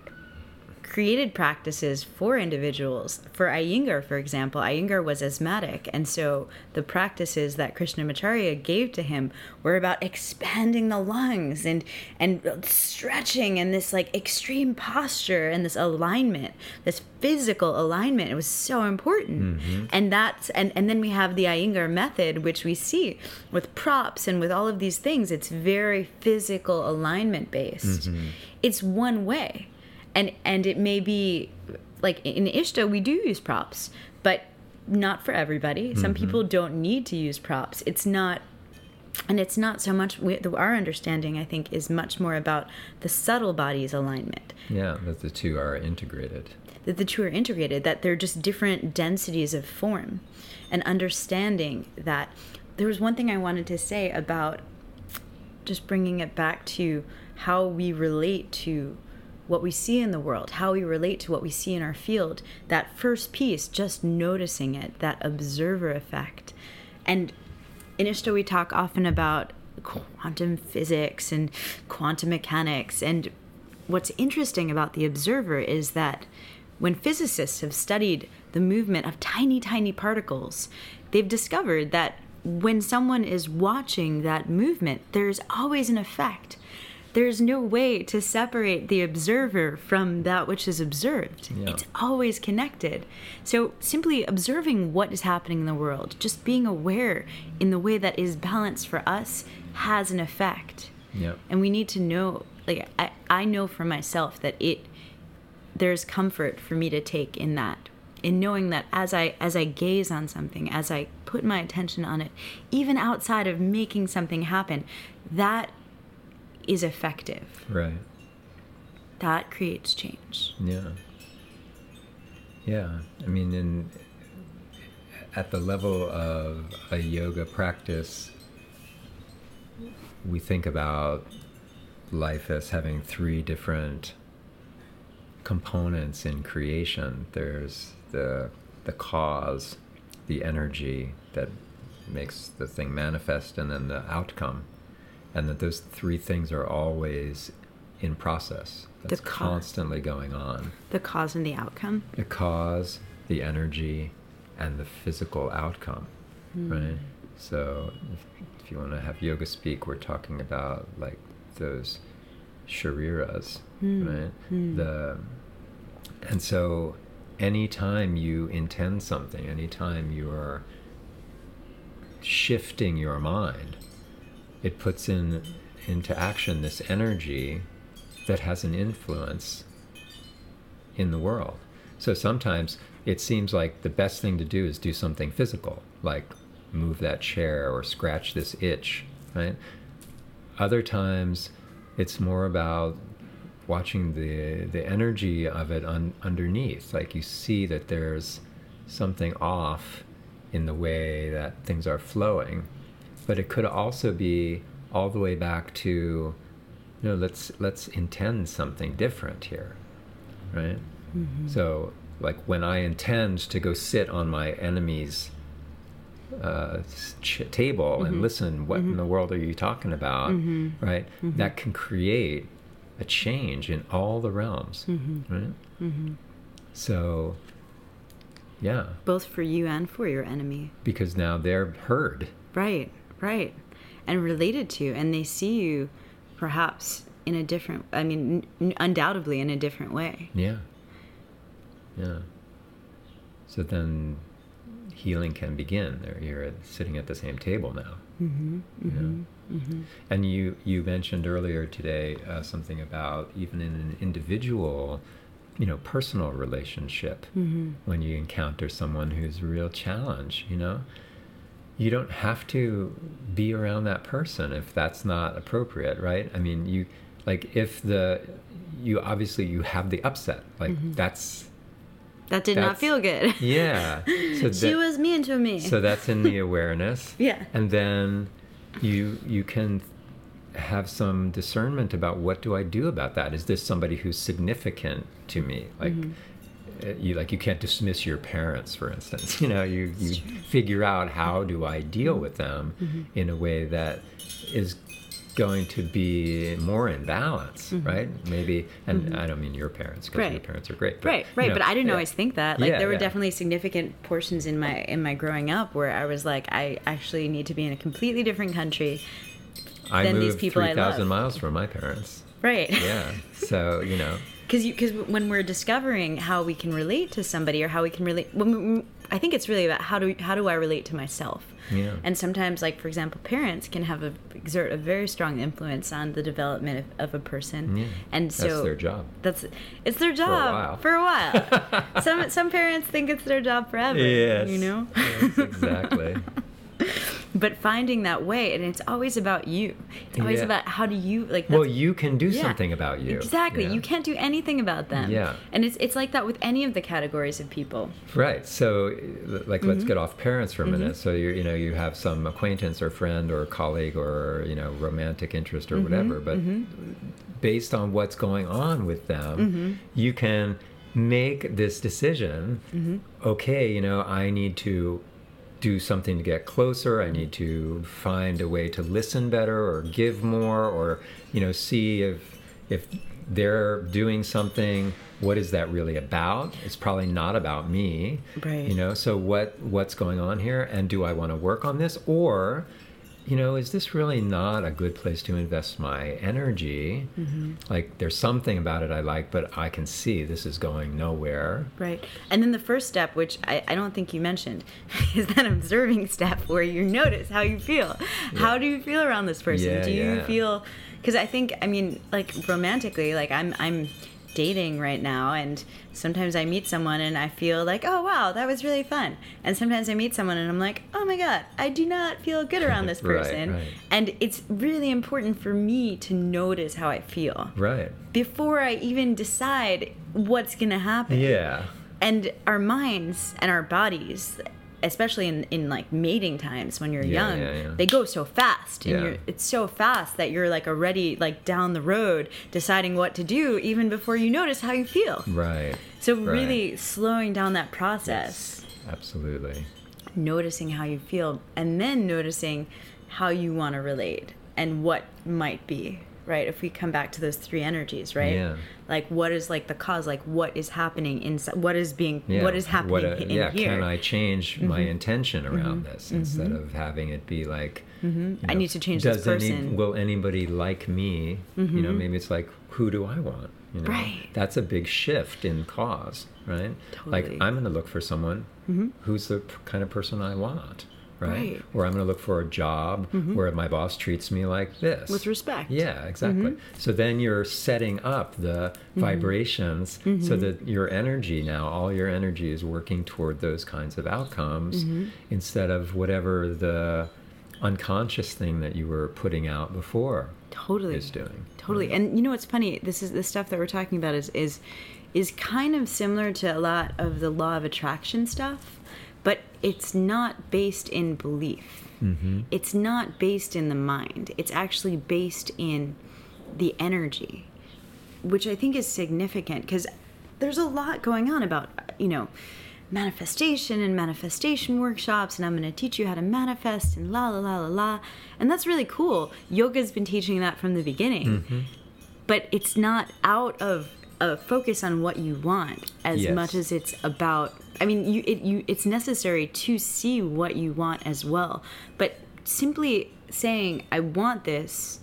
created practices for individuals. For Iyengar, for example, Iyengar was asthmatic, and so the practices that Krishnamacharya gave to him were about expanding the lungs and and stretching and this like extreme posture and this alignment, this physical alignment. It was so important, mm-hmm. and that's and and then we have the Iyengar method, which we see with props and with all of these things. It's very physical alignment based. Mm-hmm. It's one way and and it may be like in Ishta we do use props, but not for everybody. Some mm-hmm. people don't need to use props. It's not and it's not so much we, our understanding i think is much more about the subtle body's alignment yeah that the two are integrated that the two are integrated, that they're just different densities of form, and understanding that. There was one thing I wanted to say about just bringing it back to how we relate to what we see in the world, how we relate to what we see in our field. That first piece, just noticing it, that observer effect. And in Ishta, we talk often about quantum physics and quantum mechanics. And what's interesting about the observer is that when physicists have studied the movement of tiny, tiny particles, they've discovered that when someone is watching that movement, there's always an effect there's no way to separate the observer from that which is observed. Yeah. It's always connected. So simply observing what is happening in the world, just being aware in the way that is balanced for us has an effect. Yeah. And we need to know like I, I know for myself that it there's comfort for me to take in that in knowing that as I as I gaze on something, as I put my attention on it, even outside of making something happen, that is effective. Right. That creates change. Yeah. Yeah. I mean, in, at the level of a yoga practice, we think about life as having three different components in creation. There's the the cause, the energy that makes the thing manifest, and then the outcome and that those three things are always in process. That's co- constantly going on. The cause and the outcome. The cause, the energy, and the physical outcome, mm. right? So, if, if, you want to have yoga speak, we're talking about like those shariras, mm. right? Mm. The and so, anytime you intend something, anytime you are shifting your mind it puts in into action this energy that has an influence in the world. So sometimes it seems like the best thing to do is do something physical, like move that chair or scratch this itch, right? Other times it's more about watching the the energy of it un, underneath. Like you see that there's something off in the way that things are flowing but it could also be all the way back to you know let's let's intend something different here right mm-hmm. so like when i intend to go sit on my enemy's uh, ch- table mm-hmm. and listen what mm-hmm. in the world are you talking about mm-hmm. right mm-hmm. that can create a change in all the realms mm-hmm. right so yeah both for you and for your enemy because now they're heard right right. And related to and they see you perhaps in a different i mean n- undoubtedly in a different way. Yeah. Yeah. So then healing can begin. There you're sitting at the same table now. Mm-hmm, mm-hmm, mm-hmm. and you you mentioned earlier today uh, something about even in an individual you know personal relationship mm-hmm. when you encounter someone who's a real challenge you know you don't have to be around that person if that's not appropriate right? I mean you like if the you obviously you have the upset like mm-hmm. that's that did not feel good. Yeah. So she was mean to me. so that's in the awareness. Yeah. And then you you can have some discernment about what do i do about that? Is this somebody who's significant to me? Like mm-hmm you like you can't dismiss your parents for instance you know you you figure out how do i deal with them mm-hmm. in a way that is going to be more in balance mm-hmm. right maybe and mm-hmm. i don't mean your parents because right. your parents are great but, right right you know, but i didn't yeah. always think that like yeah, there were yeah. definitely significant portions in my in my growing up where i was like i actually need to be in a completely different country I than these people 3, i love miles from my parents right yeah so you know because you because when we're discovering how we can relate to somebody or how we can relate when we, I think it's really about how do how do I relate to myself yeah. and sometimes like for example parents can have a exert a very strong influence on the development of, of a person yeah. and so that's their job that's it's their job for a while, for a while. some some parents think it's their job forever yes. you know yes, exactly but finding that way and it's always about you it's always Yeah. about how do you like well you can do yeah. something about you exactly Yeah. you can't do anything about them Yeah. and it's it's like that with any of the categories of people Right. So, like, let's Mm-hmm. get off parents for a minute. So, you you know, you have some acquaintance or friend or colleague or you know romantic interest or Mm-hmm. whatever, but based on what's going on with them, Mm-hmm. you can make this decision. Mm-hmm. Okay, you know, I need to do something to get closer. I need to find a way to listen better or give more or you know see if if they're doing something. What is that really about? It's probably not about me. Right. you know so what what's going on here? And do i want to work on this? Or you know is this really not a good place to invest my energy mm-hmm. like there's something about it i like but i can see this is going nowhere Right. And then the first step, which I, I don't think you mentioned, is that observing step where you notice how you feel. How do you feel around this person? Yeah, do you yeah. feel because I think I mean like romantically, like I'm I'm dating right now and sometimes I meet someone and I feel like, oh wow, that was really fun. And sometimes I meet someone and I'm like, oh my god, I do not feel good around this Right, person. right. And it's really important for me to notice how I feel right before I even decide what's gonna happen yeah and our minds and our bodies especially in, in like mating times when you're Yeah, young yeah, yeah. they go so fast and it's so fast that you're like already like down the road deciding what to do even before you notice how you feel. Right. So right. really slowing down that process. Absolutely. Noticing how you feel and then noticing how you want to relate and what might be right? If we come back to those three energies right? Yeah. Like what is like the cause like what is happening inside what is being Yeah. what is happening What, uh, in yeah, here Mm-hmm. can I change my intention around this instead of having it be like, you Mm-hmm. I know, need to change this does any- person. Mm-hmm. will anybody like me? You know, maybe it's like, who do I want? You know, Right. that's a big shift in cause, right? totally. Like, I'm going to look for someone who's the p- kind of person I want. Right? Right. Or I'm going to look for a job mm-hmm. where my boss treats me like this. With respect. Yeah, exactly. Mm-hmm. So then you're setting up the mm-hmm. vibrations so that your energy now, all your energy is working toward those kinds of outcomes instead of whatever the unconscious thing that you were putting out before totally is doing. totally and you know what's funny this is the stuff that we're talking about is is is kind of similar to a lot of the law of attraction stuff but it's not based in belief. Mm-hmm. it's not based in the mind. It's actually based in the energy which i think is significant because there's a lot going on about you know manifestation and manifestation workshops and i'm going to teach you how to manifest and la la la la la. And that's really cool. Yoga's been teaching that from the beginning. But it's not out of a focus on what you want as Yes. much as it's about i mean you it you it's necessary to see what you want as well but simply saying i want this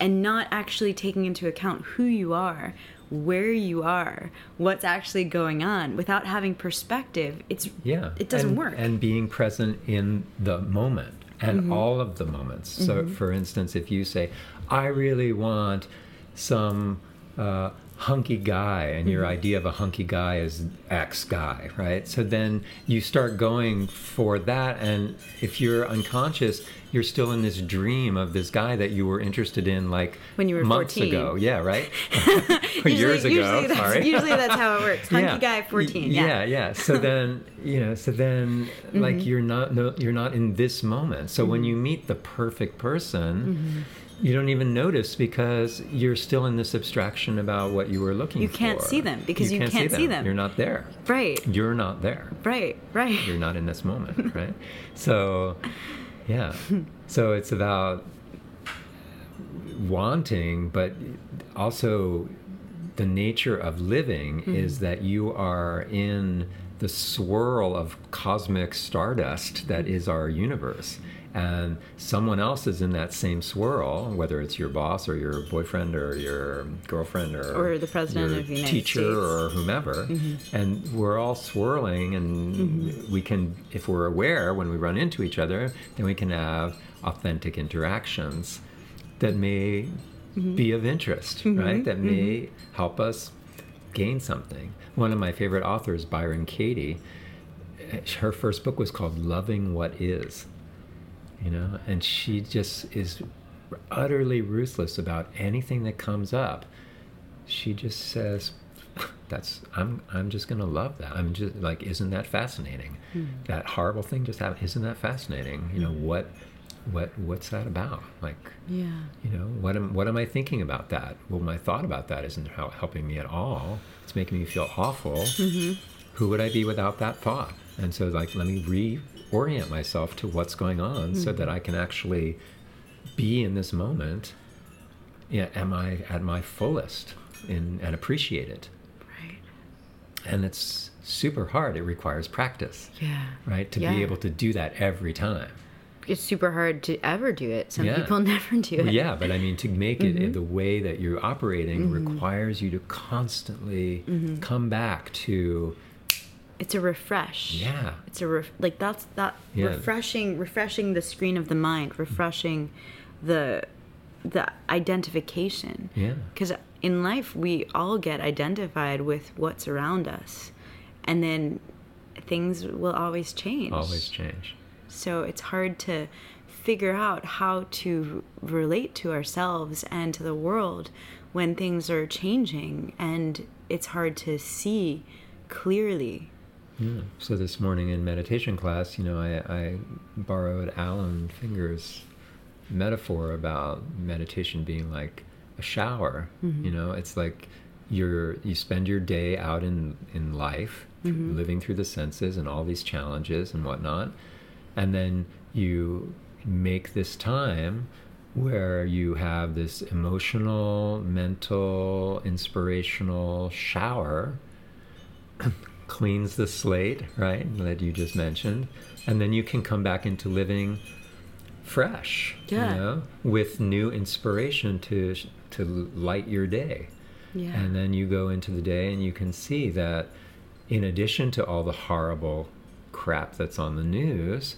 and not actually taking into account who you are where you are what's actually going on without having perspective it's Yeah. it doesn't and, work And being present in the moment and Mm-hmm. all of the moments. So, for instance, if you say, I really want some uh, hunky guy, and your Mm-hmm. idea of a hunky guy is X guy, right? So then you start going for that. And if you're unconscious, you're still in this dream of this guy that you were interested in like When you were months 14. ago. Yeah, right? usually, Years ago. usually that's, sorry. usually that's how it works hunky guy 14 yeah, yeah yeah so then you know so then Mm-hmm. like you're not no you're not in this moment so when you meet the perfect person Mm-hmm. You don't even notice because you're still in this abstraction about what you were looking You for. can't see them because you can't see them. you're not there. Right. You're not there. Right right. You're not in this moment right? So yeah. So it's about wanting but also the nature of living mm-hmm. is that you are in the swirl of cosmic stardust that mm-hmm. is our universe and someone else is in that same swirl whether it's your boss or your boyfriend or your girlfriend or Or the president of the United teacher States. or whomever. Mm-hmm. And we're all swirling and mm-hmm. we can if we're aware when we run into each other then we can have authentic interactions that may mm-hmm. be of interest right? That may help us gain something. One of my favorite authors byron katie her first book was called loving what is you know, and she just is utterly ruthless about anything that comes up. She just says, that's I'm I'm just gonna love that. I'm just like, isn't that fascinating? Mm. That horrible thing just happened. Isn't that fascinating? You know what what what's that about? Like, yeah, you know, what am what am I thinking about that? Well, my thought about that isn't helping me at all. It's making me feel awful. Mm-hmm. Who would I be without that thought? And so, like, let me reorient myself to what's going on, mm-hmm. so that I can actually be in this moment. Yeah, am I at my fullest in, and appreciate it? Right. And it's super hard. It requires practice. Yeah. Right. To yeah. be able to do that every time it's super hard to ever do it. Some yeah. people never do it. yeah, but I mean, to make it mm-hmm. the way that you're operating mm-hmm. requires you to constantly mm-hmm. come back to. It's a refresh. Yeah. It's a ref- like that's that yeah. refreshing, refreshing the screen of the mind, refreshing the the identification. Yeah. Because in life, we all get identified with what's around us, and then things will always change. Always change. So it's hard to figure out how to relate to ourselves and to the world when things are changing and it's hard to see clearly. Yeah. So this morning in meditation class, you know, I, I borrowed Alan Finger's metaphor about meditation being like a shower. Mm-hmm. You know, it's like you're you spend your day out in in life, mm-hmm. living through the senses and all these challenges and whatnot and then you make this time where you have this emotional, mental, inspirational shower, cleans the slate, right, that you just mentioned, and then you can come back into living fresh, yeah. you know, with new inspiration to to light your day. Yeah. And then you go into the day and you can see that in addition to all the horrible crap that's on the news,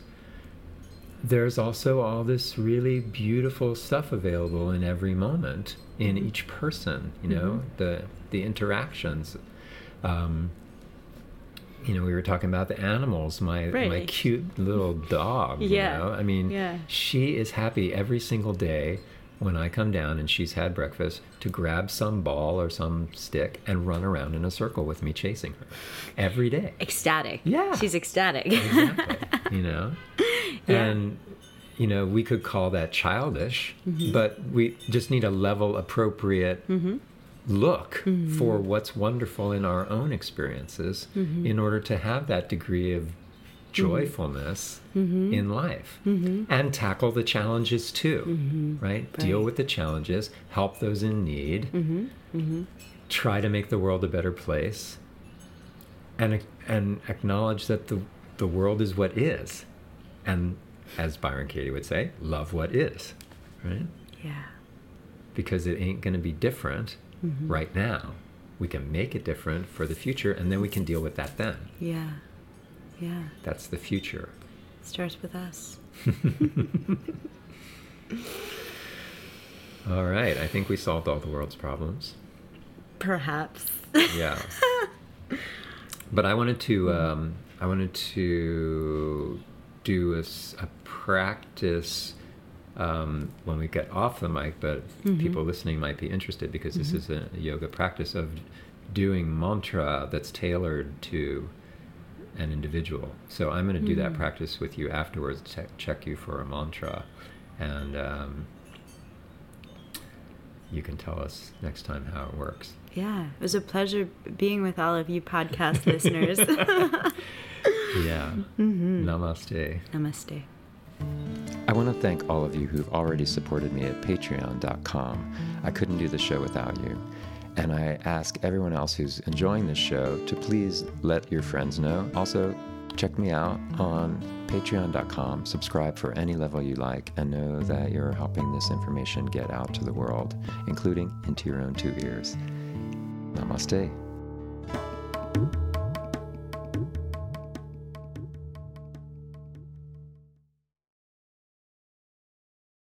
there's also all this really beautiful stuff available in every moment in mm-hmm. each person you know mm-hmm. the the interactions um, you know we were talking about the animals my right. my cute little dog yeah. you know i mean yeah. she is happy every single day when I come down and she's had breakfast to grab some ball or some stick and run around in a circle with me chasing her every day. Ecstatic. Yeah. She's ecstatic. exactly. You know? Yeah. And, you know, we could call that childish, mm-hmm. but we just need a level appropriate mm-hmm. Look mm-hmm. for what's wonderful in our own experiences mm-hmm. in order to have that degree of Mm-hmm. joyfulness mm-hmm. in life mm-hmm. and tackle the challenges too, mm-hmm. right? right? Deal with the challenges, help those in need, try to make the world a better place, and, and acknowledge that the, the world is what is. And as Byron Katie would say, love what is, right? Yeah. Because it ain't going to be different right now. We can make it different for the future, and then we can deal with that then. Yeah. Yeah. That's the future. It starts with us. all right. I think we solved all the world's problems. Perhaps. yeah. But I wanted to um, I wanted to do a, a practice um, when we get off the mic, but mm-hmm. people listening might be interested because mm-hmm. this is a yoga practice of doing mantra that's tailored to an individual. So I'm going to do mm-hmm. that practice with you afterwards, te- check you for a mantra, and um, you can tell us next time how it works. Yeah, it was a pleasure being with all of you podcast listeners. yeah. Mm-hmm. Namaste. Namaste. I want to thank all of you who've already supported me at patreon.com. I couldn't do the show without you. And I ask everyone else who's enjoying this show to please let your friends know. Also, check me out on patreon.com. Subscribe for any level you like and know that you're helping this information get out to the world, including into your own two ears. Namaste.